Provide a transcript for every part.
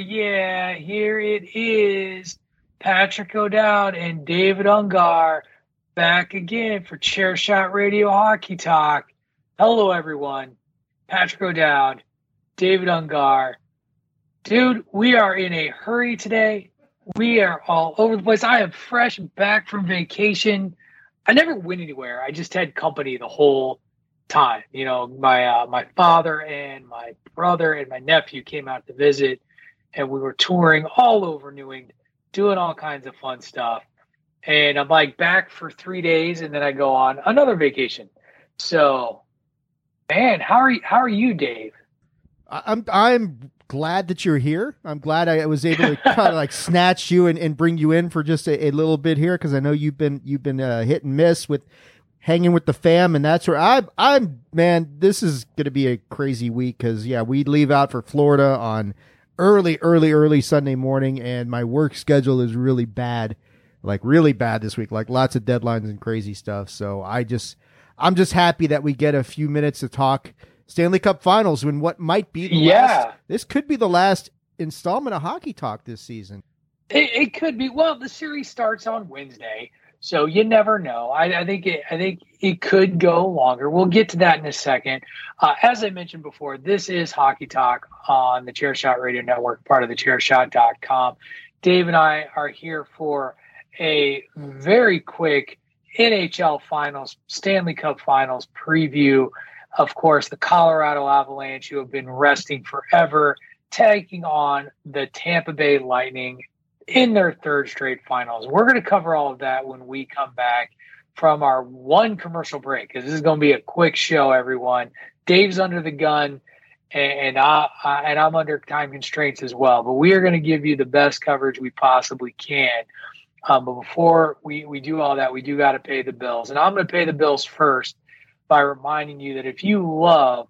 Yeah, here it is. Patrick O'Dowd and David Ungar back again for Chair Shot Radio Hockey Talk. Hello, everyone. Patrick O'Dowd, David Ungar. Dude, we are in a hurry today. We are all over the place. I am fresh back from vacation. I never went anywhere. I just had company the whole time. You know, my uh, my father and my brother and my nephew came out to visit, and we were touring all over New England, doing all kinds of fun stuff. And I'm like back for three days, and then I go on another vacation. So, man, how are you? How are you, Dave? I'm I'm glad that you're here. I'm glad I was able to kind of like snatch you and, and bring you in for just a, a little bit here because I know you've been you've been uh, hit and miss with hanging with the fam and that's where I I'm man this is gonna be a crazy week because yeah we leave out for Florida on early early early Sunday morning and my work schedule is really bad like really bad this week like lots of deadlines and crazy stuff so I just I'm just happy that we get a few minutes to talk Stanley Cup Finals when what might be the Yeah. last this could be the last installment of hockey talk this season. It, it could be. Well, the series starts on Wednesday, so you never know. I, I think it, I think it could go longer. We'll get to that in a second. Uh, as I mentioned before, this is Hockey Talk on the Chairshot Radio Network, part of the Chairshot.com. Dave and I are here for a very quick NHL Finals, Stanley Cup Finals preview. Of course, the Colorado Avalanche, who have been resting forever, taking on the Tampa Bay Lightning in their third straight finals. We're going to cover all of that when we come back from our one commercial break because this is going to be a quick show, everyone. Dave's under the gun, and, I, I and I'm under time constraints as well. But we are going to give you the best coverage we possibly can. Um, but before we, we do all that, we do got to pay the bills. And I'm going to pay the bills first by reminding you that if you love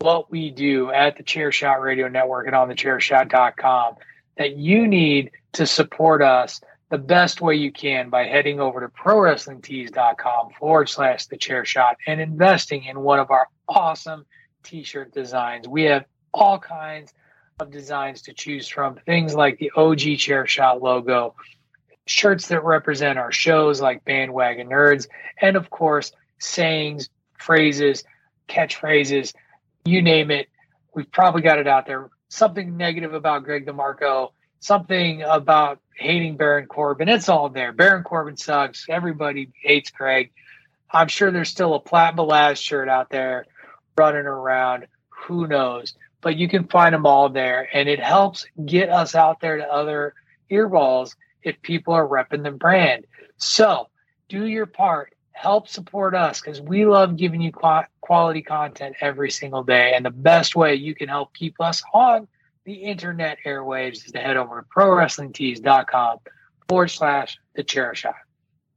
what we do at the Chairshot Radio Network and on the chairshot.com, that you need to support us the best way you can by heading over to prowrestlingtees.com forward slash the chair shot and investing in one of our awesome t-shirt designs. We have all kinds of designs to choose from, things like the OG chair shot logo, shirts that represent our shows like Bandwagon Nerds, and of course, sayings, phrases, catchphrases, you name it. We've probably got it out there. Something negative about Greg DeMarco, something about hating Baron Corbin. It's all there. Baron Corbin sucks. Everybody hates Craig. I'm sure there's still a Platt Balaz shirt out there running around. Who knows? But you can find them all there, and it helps get us out there to other earballs if people are repping the brand. So do your part. Help support us because we love giving you quality content every single day. And the best way you can help keep us on the internet airwaves is to head over to prowrestlingtees.com forward slash the chair shot.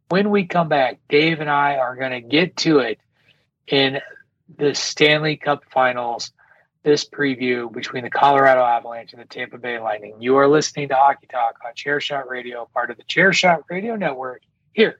When we come back, Dave and I are going to get to it in the Stanley Cup finals, this preview between the Colorado Avalanche and the Tampa Bay Lightning. You are listening to Hockey Talk on Chairshot Radio, part of the Chairshot Radio Network, here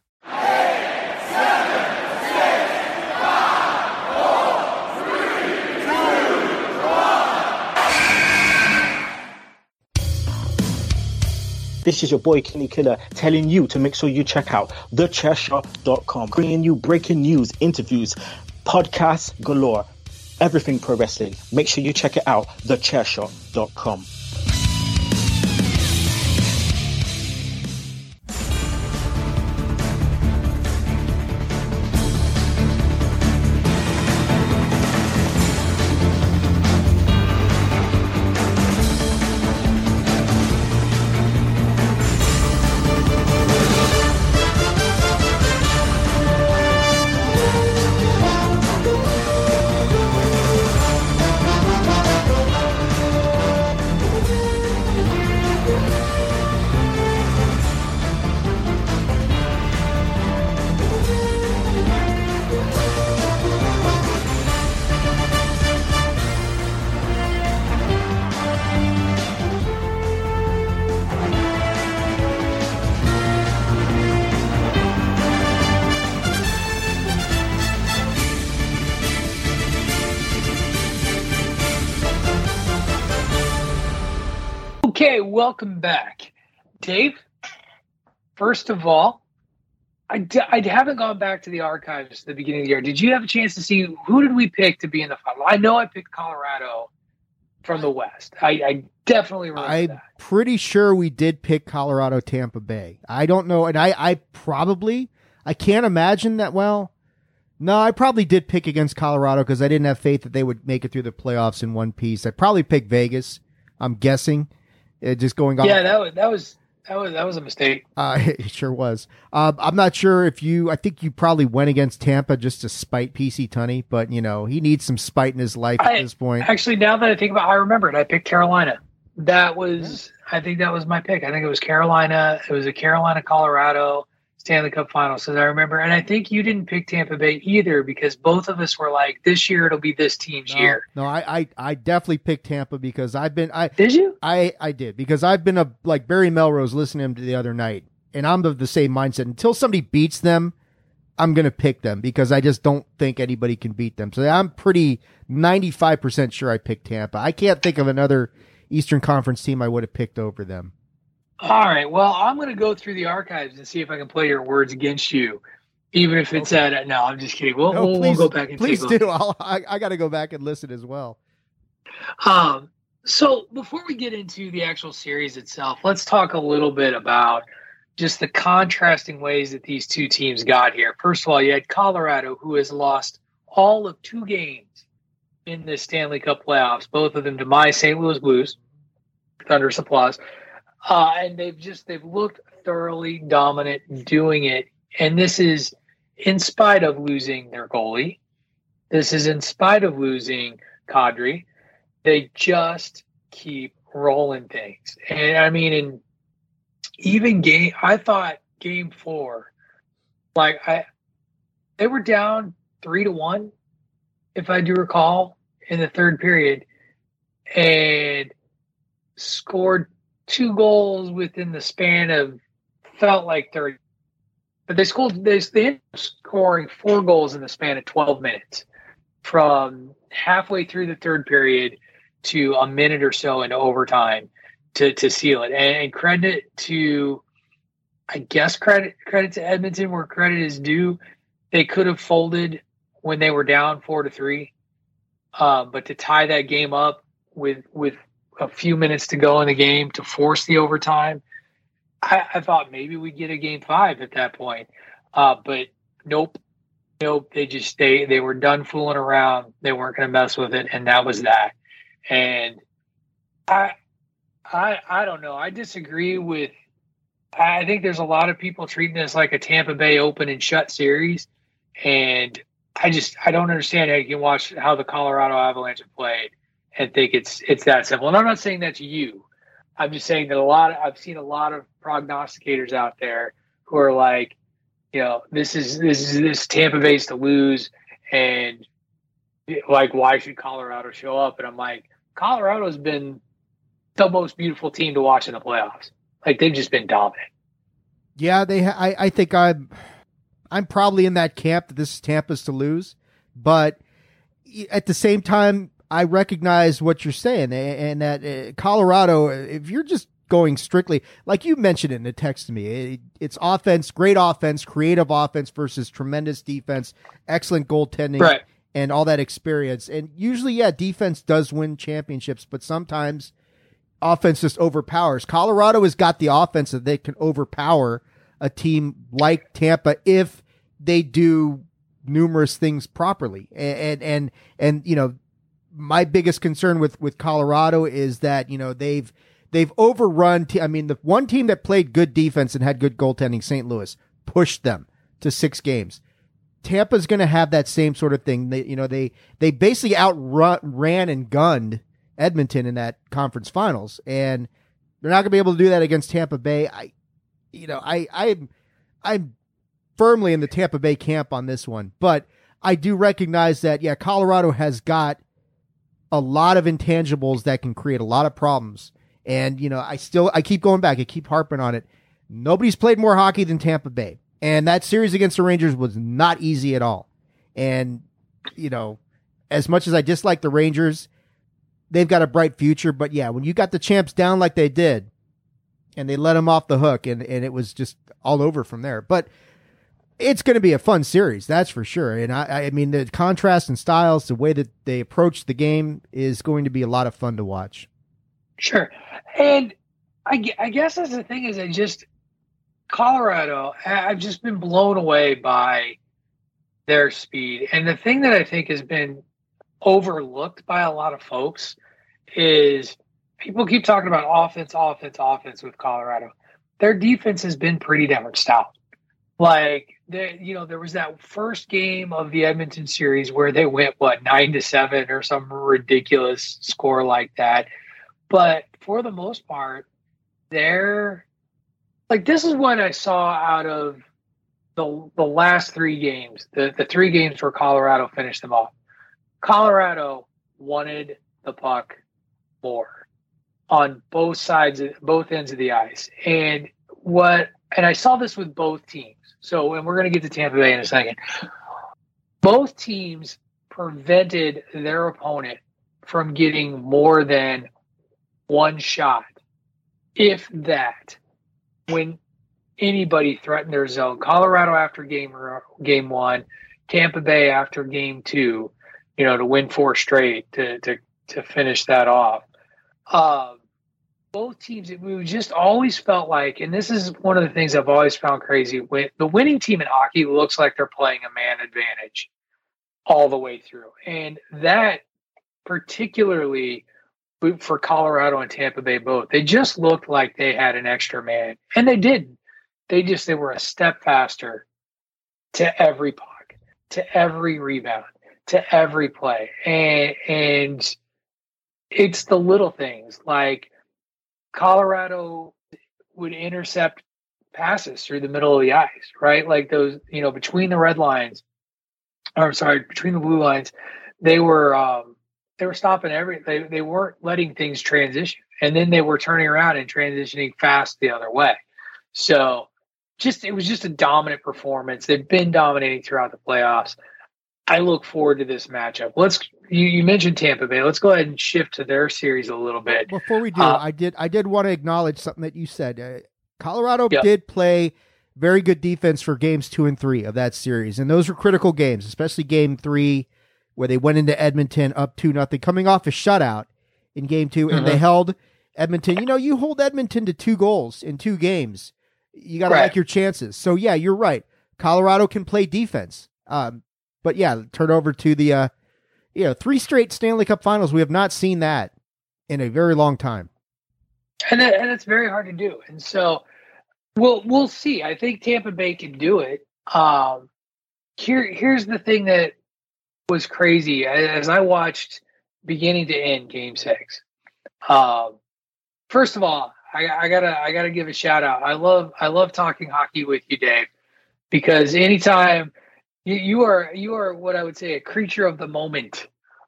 This is your boy Kenny Killer telling you to make sure you check out thechairshot.com, bringing you breaking news, interviews, podcasts galore, everything pro wrestling. Make sure you check it out, thechairshot.com. welcome back. Dave, first of all, I d- I haven't gone back to the archives at the beginning of the year. Did you have a chance to see who did we pick to be in the final? I know I picked Colorado from the West. I, I definitely remember I'm that. pretty sure we did pick Colorado Tampa Bay. I don't know, and I, I probably I can't imagine that. Well, no, I probably did pick against Colorado because I didn't have faith that they would make it through the playoffs in one piece. I probably picked Vegas. I'm guessing it just going on. Yeah, that was that was that was that was a mistake. Uh, it sure was. Uh, I'm not sure if you. I think you probably went against Tampa just to spite PC Tunney, but you know he needs some spite in his life I, at this point. Actually, now that I think about, it, I remember it. I picked Carolina. That was, yeah. I think that was my pick. I think it was Carolina. It was a Carolina, Colorado. Stanley Cup Finals. as I remember, and I think you didn't pick Tampa Bay either because both of us were like, this year it'll be this team's no, year. No, I, I, I definitely picked Tampa because I've been. I did you? I, I did because I've been a like Barry Melrose listening to him the other night, and I'm of the same mindset. Until somebody beats them, I'm gonna pick them because I just don't think anybody can beat them. So I'm pretty 95 percent sure I picked Tampa. I can't think of another Eastern Conference team I would have picked over them. All right. Well, I'm going to go through the archives and see if I can play your words against you, even if it's okay. at. No, I'm just kidding. We'll, no, we'll, please, we'll, go back and please do. I'll, I, I got to go back and listen as well. Um. So before we get into the actual series itself, let's talk a little bit about just the contrasting ways that these two teams got here. First of all, you had Colorado, who has lost all of two games in the Stanley Cup playoffs, both of them to my St. Louis Blues, thunderous applause. Uh, and they've just they've looked thoroughly dominant doing it. And this is in spite of losing their goalie. This is in spite of losing Kadri. They just keep rolling things. And I mean, in even game, I thought game four, like I, they were down three to one, if I do recall, in the third period, and scored two goals within the span of felt like 30 but they scored they, they ended up scoring four goals in the span of 12 minutes from halfway through the third period to a minute or so into overtime to to seal it. And, and credit to i guess credit credit to edmonton where credit is due. They could have folded when they were down four to three um, but to tie that game up with with a few minutes to go in the game to force the overtime. I, I thought maybe we'd get a game five at that point, uh, but nope, nope. They just they they were done fooling around. They weren't going to mess with it, and that was that. And I I I don't know. I disagree with. I think there's a lot of people treating this like a Tampa Bay open and shut series, and I just I don't understand how you can watch how the Colorado Avalanche have played and think it's it's that simple. And I'm not saying that to you. I'm just saying that a lot. Of, I've seen a lot of prognosticators out there who are like, you know, this is this is this Tampa Bay's to lose, and like, why should Colorado show up? And I'm like, Colorado's been the most beautiful team to watch in the playoffs. Like they've just been dominant. Yeah, they. Ha- I I think I'm I'm probably in that camp that this is Tampa's to lose, but at the same time, I recognize what you're saying, and that uh, Colorado, if you're just going strictly, like you mentioned it in the text to me, it's offense, great offense, creative offense versus tremendous defense, excellent goaltending, right. and all that experience. And usually, yeah, defense does win championships, but sometimes offense just overpowers. Colorado has got the offense that they can overpower a team like Tampa if they do numerous things properly. And, and, and, and you know, my biggest concern with with Colorado is that you know they've they've overrun. I mean, the one team that played good defense and had good goaltending, St. Louis, pushed them to six games. Tampa's going to have that same sort of thing. They, you know, they they basically outrun ran and gunned Edmonton in that conference finals, and they're not going to be able to do that against Tampa Bay. I, you know, I I I'm firmly in the Tampa Bay camp on this one, but I do recognize that yeah, Colorado has got a lot of intangibles that can create a lot of problems. And, you know, I still, I keep going back. I keep harping on it. Nobody's played more hockey than Tampa Bay. And that series against the Rangers was not easy at all. And, you know, as much as I dislike the Rangers, they've got a bright future. But yeah, when you got the champs down like they did and they let them off the hook and, and it was just all over from there. But it's going to be a fun series, that's for sure. And I, I mean, the contrast and styles, the way that they approach the game is going to be a lot of fun to watch. Sure. And I, I guess that's the thing is I just, Colorado, I've just been blown away by their speed. And the thing that I think has been overlooked by a lot of folks is people keep talking about offense, offense, offense with Colorado. Their defense has been pretty damn stout. Like there, you know, there was that first game of the Edmonton series where they went what nine to seven or some ridiculous score like that. But for the most part, they're like this is what I saw out of the the last three games, the the three games where Colorado finished them off. Colorado wanted the puck more on both sides, both ends of the ice, and what and I saw this with both teams. So, and we're going to get to Tampa Bay in a second. Both teams prevented their opponent from getting more than one shot, if that, when anybody threatened their zone. Colorado after game game one, Tampa Bay after game two, you know, to win four straight to to to finish that off. Um, both teams, we just always felt like, and this is one of the things I've always found crazy. When the winning team in hockey looks like they're playing a man advantage all the way through, and that particularly for Colorado and Tampa Bay both. They just looked like they had an extra man, and they didn't. They just they were a step faster to every puck, to every rebound, to every play, and and it's the little things like Colorado would intercept passes through the middle of the ice, right? Like those, you know, between the red lines, or sorry, between the blue lines, they were um, they were stopping every. They they weren't letting things transition, and then they were turning around and transitioning fast the other way. So, just it was just a dominant performance. They've been dominating throughout the playoffs. I look forward to this matchup. Let's you, you mentioned Tampa Bay. Let's go ahead and shift to their series a little bit. Before we do, Uh, I did I did want to acknowledge something that you said. Uh, Colorado Yeah. did play very good defense for games two and three of that series, and those were critical games, especially game three where they went into Edmonton up two nothing, coming off a shutout in game 2 and they Mhm. held Edmonton. You know, you hold Edmonton to two goals in two games, you got to Right. like your chances. So yeah, you're right. Colorado can play defense, um, but yeah, turn over to the uh, you know three straight Stanley Cup Finals. We have not seen that in a very long time. and it, and it's very hard to do. And so we'll we'll see. I think Tampa Bay can do it. Um, here here's the thing that was crazy as I watched beginning to end Game Six. Um, first of all, I, I gotta I gotta give a shout out. I love I love talking hockey with you, Dave, because anytime you, you are you are what I would say a creature of the moment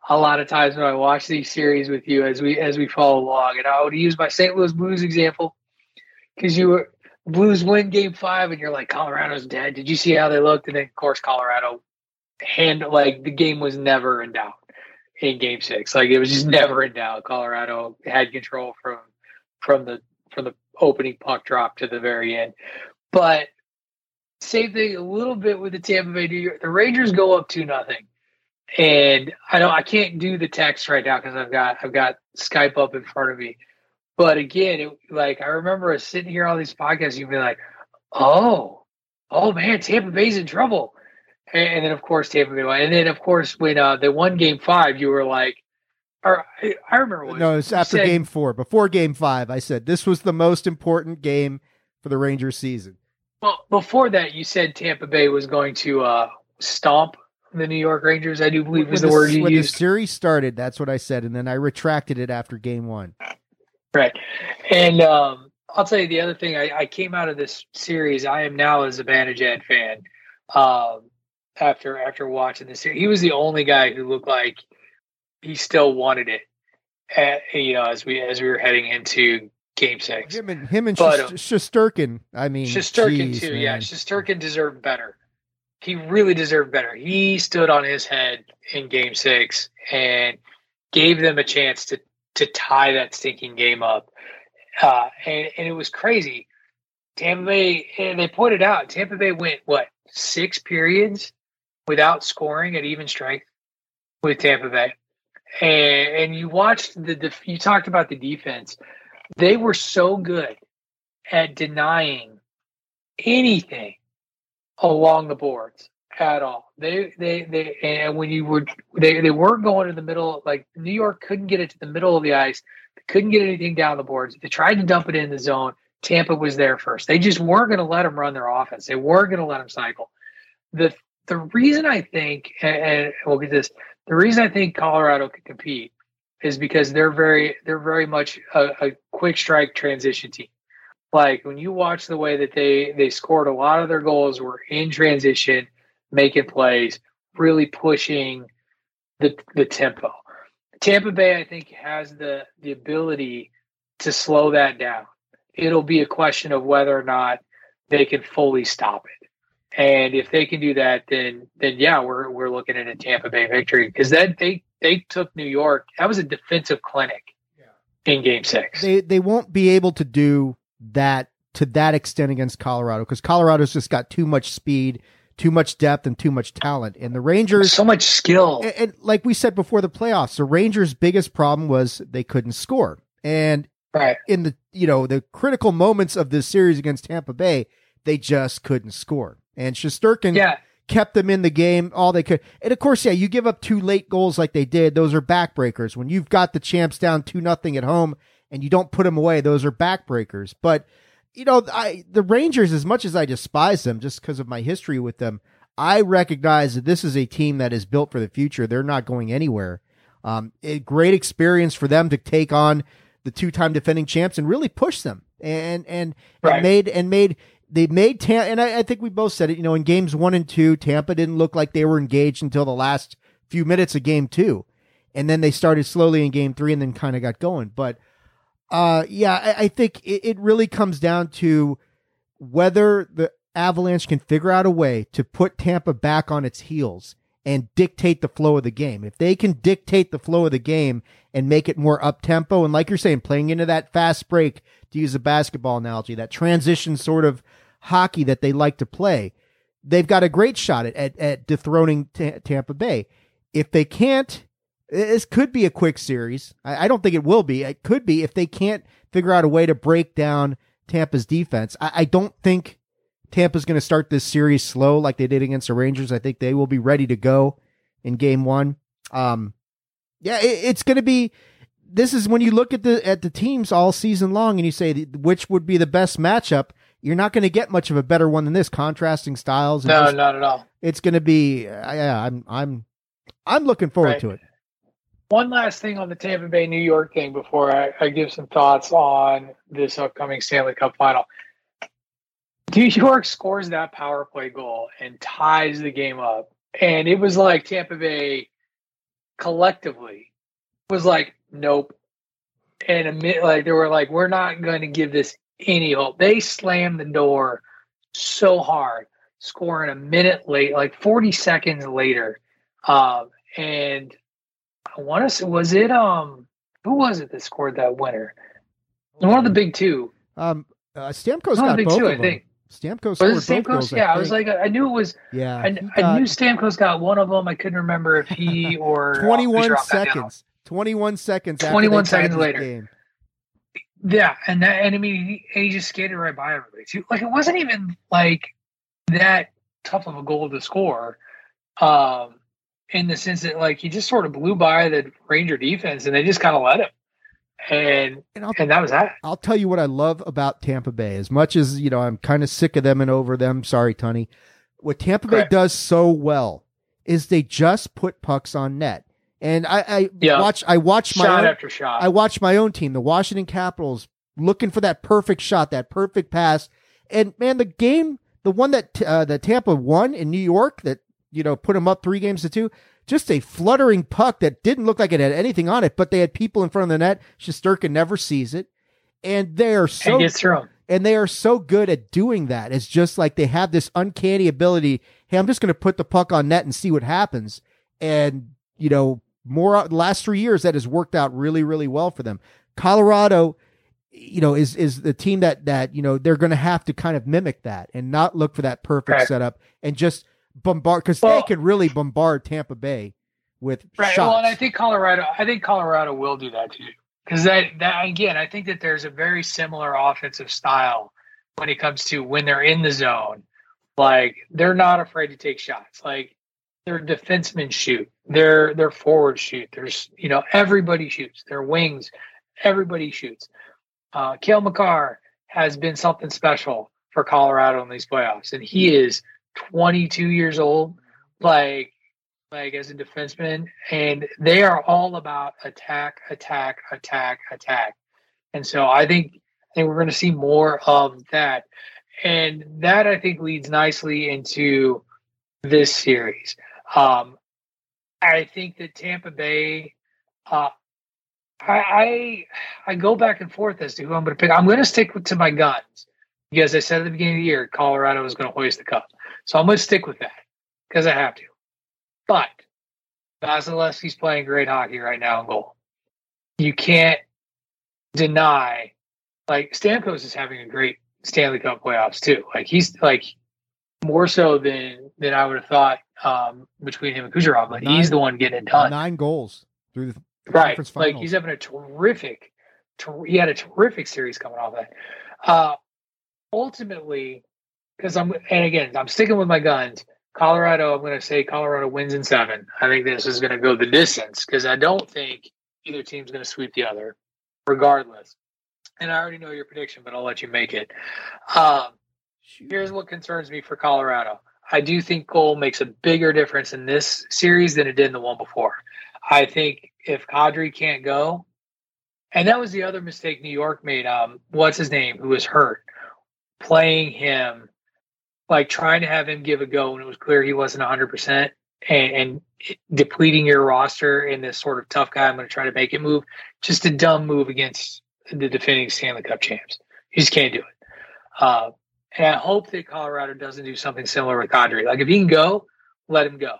a lot of times when I watch these series with you as we as we follow along. And I would use my St. Louis Blues example because you were Blues win Game Five, and you're like Colorado's dead. Did you see how they looked? And then of course Colorado hand like the game was never in doubt in Game Six. Like it was just never in doubt. Colorado had control from from the from the opening puck drop to the very end, but. Same thing a little bit with the Tampa Bay New York. The Rangers go up two nothing and I know I can't do the text right now because I've got I've got Skype up in front of me. But again, it, like I remember us sitting here on these podcasts, you'd be like, "Oh, oh man, Tampa Bay's in trouble," and, and then of course Tampa Bay won. And then of course when uh, they won Game Five, you were like, or I, I remember what No, it's after said- game four. Before game five, I said this was the most important game for the Rangers season. Well, before that, you said Tampa Bay was going to uh, stomp the New York Rangers. I do believe was when the word you when used. the series started, that's what I said, and then I retracted it after game one. Right. And um, I'll tell you the other thing. I, I came out of this series. I am now a Zibanejad fan. Um, after after watching this, series. he was the only guy who looked like he still wanted it. At, you know, as we as we were heading into Game Six, Him and him and But, Shos- uh, Shesterkin. I mean, Shesterkin geez, too. Yeah, man. Shesterkin deserved better. He really deserved better. He stood on his head in Game Six and gave them a chance to to tie that stinking game up. Uh, and, and it was crazy. Tampa Bay, and they pointed out Tampa Bay went what six periods without scoring at even strength with Tampa Bay, and and you watched the def- you talked about the defense. They were so good at denying anything along the boards at all. They they they and when you were they they weren't going to the middle like New York couldn't get it to the middle of the ice. They couldn't get anything down the boards. They tried to dump it in the zone. Tampa was there first. They just weren't going to let them run their offense. They weren't going to let them cycle. The the reason I think and, and we'll get this. The reason I think Colorado could compete is because they're very they're very much a, a quick strike transition team. Like when you watch the way that they they scored a lot of their goals were in transition, making plays, really pushing the the tempo. Tampa Bay, I think, has the the ability to slow that down. It'll be a question of whether or not they can fully stop it. And if they can do that, then then yeah, we're we're looking at a Tampa Bay victory because that they they took New York. That was a defensive clinic in Game Six. they they won't be able to do that to that extent against Colorado because Colorado's just got too much speed, too much depth, and too much talent. And the Rangers, so much skill. and, and like we said before the playoffs, the Rangers' biggest problem was they couldn't score. And Right. in the you know the critical moments of this series against Tampa Bay, they just couldn't score. And Shesterkin Yeah. Kept them in the game all they could. And of course, yeah, you give up two late goals like they did. Those are backbreakers. When you've got the champs down two nothing at home and you don't put them away, those are backbreakers. But you know, I the Rangers, as much as I despise them, just because of my history with them, I recognize that this is a team that is built for the future. They're not going anywhere. Um, a great experience for them to take on the two-time defending champs and really push them and and, Right. and made and made they made Tampa and I, I think we both said it. You know, in games one and two, Tampa didn't look like they were engaged until the last few minutes of game two, and then they started slowly in game three and then kind of got going. But uh, yeah, I, I think it, it really comes down to whether the Avalanche can figure out a way to put Tampa back on its heels and dictate the flow of the game. If they can dictate the flow of the game and make it more up tempo, and like you're saying, playing into that fast break, to use a basketball analogy, that transition sort of hockey that they like to play, they've got a great shot at, at, at dethroning Ta- Tampa Bay. If they can't, this could be a quick series. I, I don't think it will be. It could be if they can't figure out a way to break down Tampa's defense. I, I don't think Tampa's going to start this series slow like they did against the Rangers. I think they will be ready to go in game one. Um, yeah, it, it's going to be. This is when you look at the at the teams all season long, and you say which would be the best matchup. You're not going to get much of a better one than this. Contrasting styles. and No, just- not at all. It's going to be. Yeah, I'm I'm I'm looking forward Right. to it. One last thing on the Tampa Bay New York thing before I, I give some thoughts on this upcoming Stanley Cup final. New York scores that power play goal and ties the game up. And it was like Tampa Bay collectively was like, nope. And a minute, like they were like, we're not going to give this any hope. They slammed the door so hard, scoring a minute late, like 40 seconds later. Um, and I want to say, was it um who was it that scored that winner? One of the big two. Um, uh, Stamkos One got both two, of I them. think. Stamkos Was scored it both goals. Yeah, I was like, I knew it was. yeah, I, he I got knew Stamkos got one of them. I couldn't remember if he or uh, 21 Kucherov got the other one. seconds. 21 seconds. after 21 they seconds later. Yeah, and that, and I mean, he, and he just skated right by everybody too. Like it wasn't even like that tough of a goal to score, um, in the sense that like he just sort of blew by the Ranger defense and they just kind of let him, and And and that was that. I'll tell you what I love about Tampa Bay. As much as you know, I'm kind of sick of them and over them. Sorry, Tony. What Tampa Bay does so well is they just put pucks on net. And I, I Yeah. watch. I watch my Shot own, after shot. I watch my own team, the Washington Capitals, looking for that perfect shot, that perfect pass. And man, the game, the one that uh, that Tampa won in New York, that you know put them up three games to two, just a fluttering puck that didn't look like it had anything on it, but they had people in front of the net. Shesterkin never sees it, and they are so and and they are so good at doing that. It's just like they have this uncanny ability. Hey, I'm just going to put the puck on net and see what happens. And you know, more uh, the last three years that has worked out really, really well for them. Colorado, you know, is is the team that that you know they're going to have to kind of mimic that and not look for that perfect Right. setup and just bombard because Well- they can really bombard Tampa Bay with Right. shots. Well, and I think Colorado. I think Colorado will do that too. Because that, that again, I think that there's a very similar offensive style when it comes to when they're in the zone. Like they're not afraid to take shots. Like their defensemen shoot, their their forwards shoot. There's you know everybody shoots. Their wings, everybody shoots. Uh, Cale Makar has been something special for Colorado in these playoffs, and he is 22 years old. Like like as a defenseman, and they are all about attack, attack, attack, attack. And so I think I think we're going to see more of that, and that I think leads nicely into this series. Um, I think that Tampa Bay. Uh, I, I I go back and forth as to who I'm going to pick. I'm going to stick with, to my guns because I said at the beginning of the year Colorado was going to hoist the cup, so I'm going to stick with that because I have to. But Vasilevskiy's playing great hockey right now in goal. You can't deny, like Stamkos is having a great Stanley Cup playoffs too. Like he's like more so than than I would have thought um, between him and Kucherov. Like Nine- he's the one getting it done. nine goals through the right. Like he's having a terrific. Ter- he had a terrific series coming off that. Uh, ultimately, because I'm and again I'm sticking with my guns. Colorado, I'm going to say Colorado wins in seven. I think this is going to go the distance because I don't think either team's going to sweep the other, regardless. And I already know your prediction, but I'll let you make it. Um, here's what concerns me for Colorado. I do think goal makes a bigger difference in this series than it did in the one before. I think if Kadri can't go, and that was the other mistake New York made. Um, what's his name? Who was hurt? Playing him like trying to have him give a go when it was clear he wasn't 100% and, and depleting your roster in this sort of tough guy, I'm going to try to make it move. Just a dumb move against the defending Stanley Cup champs. You just can't do it. Uh, and I hope that Colorado doesn't do something similar with Kadri. Like if he can go, let him go.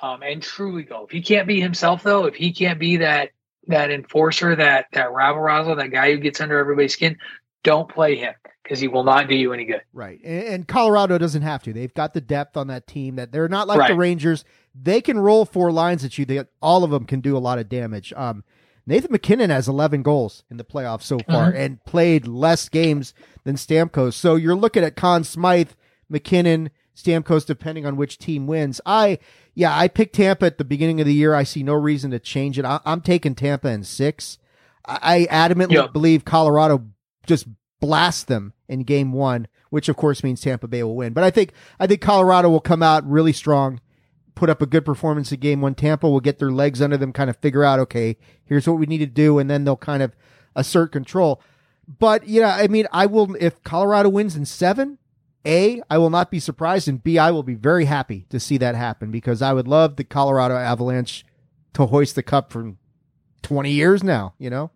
Um, and truly go. If he can't be himself though, if he can't be that that enforcer, that that rabble rousel, that guy who gets under everybody's skin, don't play him because he will not do you any good. Right. And, and, Colorado doesn't have to. They've got the depth on that team that they're not like right. the Rangers. They can roll four lines at you. They, all of them can do a lot of damage. Um, Nathan MacKinnon has 11 goals in the playoffs so far mm-hmm. and played less games than Stamkos. So you're looking at Conn Smythe, MacKinnon, Stamkos, depending on which team wins. I, yeah, I picked Tampa at the beginning of the year. I see no reason to change it. I, am taking Tampa in six. I, I adamantly yep. believe Colorado just blast them in game one, which of course means Tampa Bay will win. But I think I think Colorado will come out really strong, put up a good performance in game one. Tampa will get their legs under them, kind of figure out, okay, here's what we need to do, and then they'll kind of assert control. But yeah, I mean, I will if Colorado wins in seven. A, I will not be surprised, and B, I will be very happy to see that happen because I would love the Colorado Avalanche to hoist the cup for 20 years now, you know?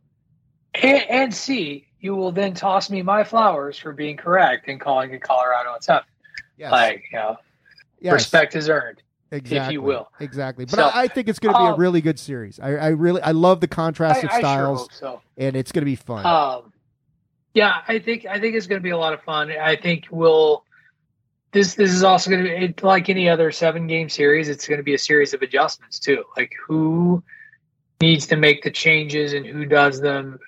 And, and C, you will then toss me my flowers for being correct and calling it Colorado and stuff. Yes. Like, you know, yes. respect is earned. Exactly. If you will. Exactly. But so, I, I, think it's going to be um, a really good series. I, I, really, I love the contrast I, of styles sure so. and it's going to be fun. Um, yeah, I think, I think it's going to be a lot of fun. I think we'll, this, this is also going to be like any other seven game series. It's going to be a series of adjustments too. Like who needs to make the changes and who does them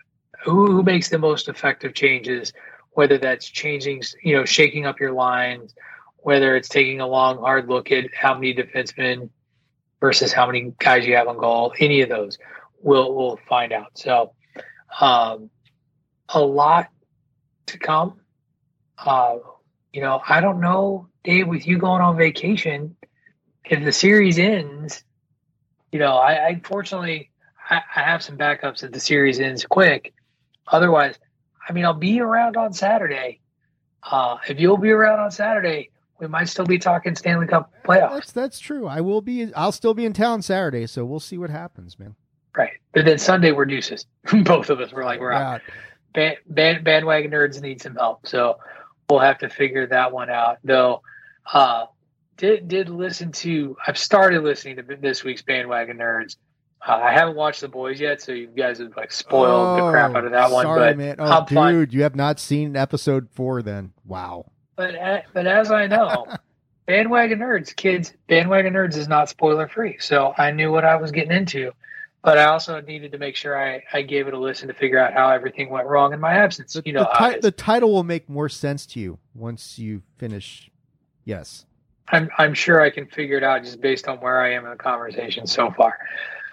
who, who makes the most effective changes, whether that's changing, you know, shaking up your lines, whether it's taking a long, hard look at how many defensemen versus how many guys you have on goal, any of those, we'll, we'll find out. So, um, a lot to come. Uh, you know, I don't know, Dave, with you going on vacation, if the series ends, you know, I, I fortunately I, I have some backups if the series ends quick. Otherwise, I mean, I'll be around on Saturday. Uh, if you'll be around on Saturday, we might still be talking Stanley Cup playoffs. That's that's true. I will be. I'll still be in town Saturday, so we'll see what happens, man. Right, but then Sunday we're deuces. Both of us were like we're yeah. out. Band, band, bandwagon nerds need some help, so we'll have to figure that one out. Though, uh, did did listen to. I've started listening to this week's bandwagon nerds. Uh, I haven't watched The Boys yet, so you guys have like spoiled oh, the crap out of that one. Sorry, but man. Oh, dude, fine. you have not seen episode four then? Wow. But but as I know, bandwagon nerds, kids, bandwagon nerds is not spoiler free, so I knew what I was getting into. But I also needed to make sure I, I gave it a listen to figure out how everything went wrong in my absence. The, you know, the, ti- the title will make more sense to you once you finish. Yes. I'm I'm sure I can figure it out just based on where I am in the conversation so far.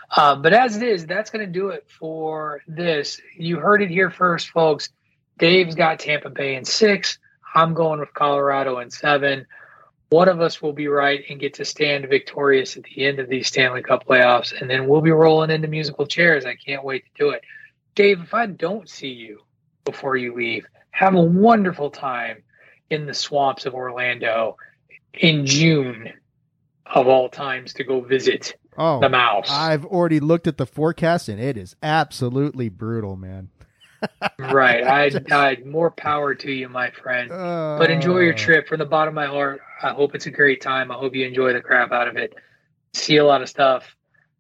Uh, but as it is, that's going to do it for this. You heard it here first, folks. Dave's got Tampa Bay in six. I'm going with Colorado in seven. One of us will be right and get to stand victorious at the end of these Stanley Cup playoffs, and then we'll be rolling into musical chairs. I can't wait to do it. Dave, if I don't see you before you leave, have a wonderful time in the swamps of Orlando in June of all times to go visit oh, the mouse. I've already looked at the forecast and it is absolutely brutal, man. Right. I, I more power to you, my friend. Uh, but enjoy your trip from the bottom of my heart. I hope it's a great time. I hope you enjoy the crap out of it. See a lot of stuff.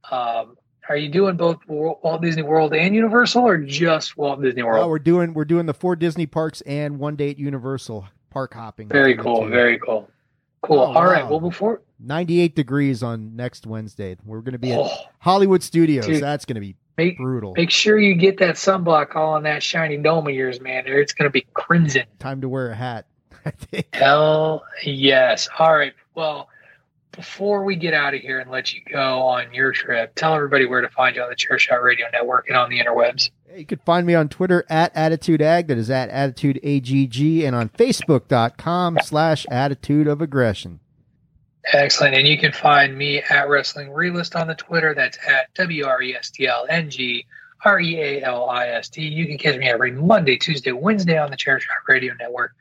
Um, are you doing both Walt Disney World and Universal, or just Walt Disney World? Oh, we're doing we're doing the four Disney parks and one day at Universal park hopping. Very cool. Very cool. Cool. Oh, All wow. right. Well, before 98 degrees on next Wednesday, we're going to be oh, at Hollywood Studios. Dude, That's going to be make, brutal. Make sure you get that sunblock all on that shiny dome of yours, man. It's going to be crimson. Time to wear a hat. I think. Hell yes. All right. Well, before we get out of here and let you go on your trip, tell everybody where to find you on the Chairshot Radio Network and on the interwebs. You can find me on Twitter at AttitudeAg, that is at AttitudeAGG, and on Facebook.com slash Attitude of Aggression. Excellent. And you can find me at Wrestling Realist on the Twitter. That's at W R E S T L N G R E A L I S T. You can catch me every Monday, Tuesday, Wednesday on the Chair Chairshot Radio Network.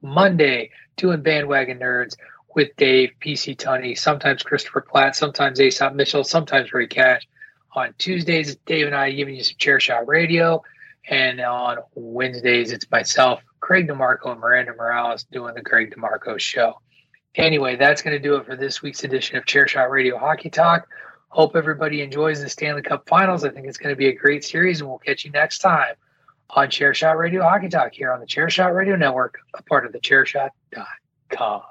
Monday, doing Bandwagon Nerds with Dave, PC Tunney, sometimes Christopher Platt, sometimes Aesop Mitchell, sometimes Ray Cash. On Tuesdays, Dave and I giving you some chair shot radio. And on Wednesdays, it's myself, Greg DeMarco, and Miranda Morales doing the Greg DeMarco show. Anyway, that's going to do it for this week's edition of Chairshot Radio Hockey Talk. Hope everybody enjoys the Stanley Cup Finals. I think it's going to be a great series, and we'll catch you next time on Chairshot Radio Hockey Talk here on the Chairshot Radio Network, a part of the Chairshot.com.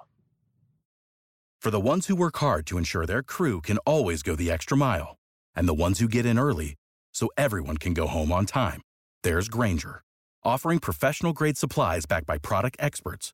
For the ones who work hard to ensure their crew can always go the extra mile, and the ones who get in early so everyone can go home on time, there's Grainger, offering professional grade supplies backed by product experts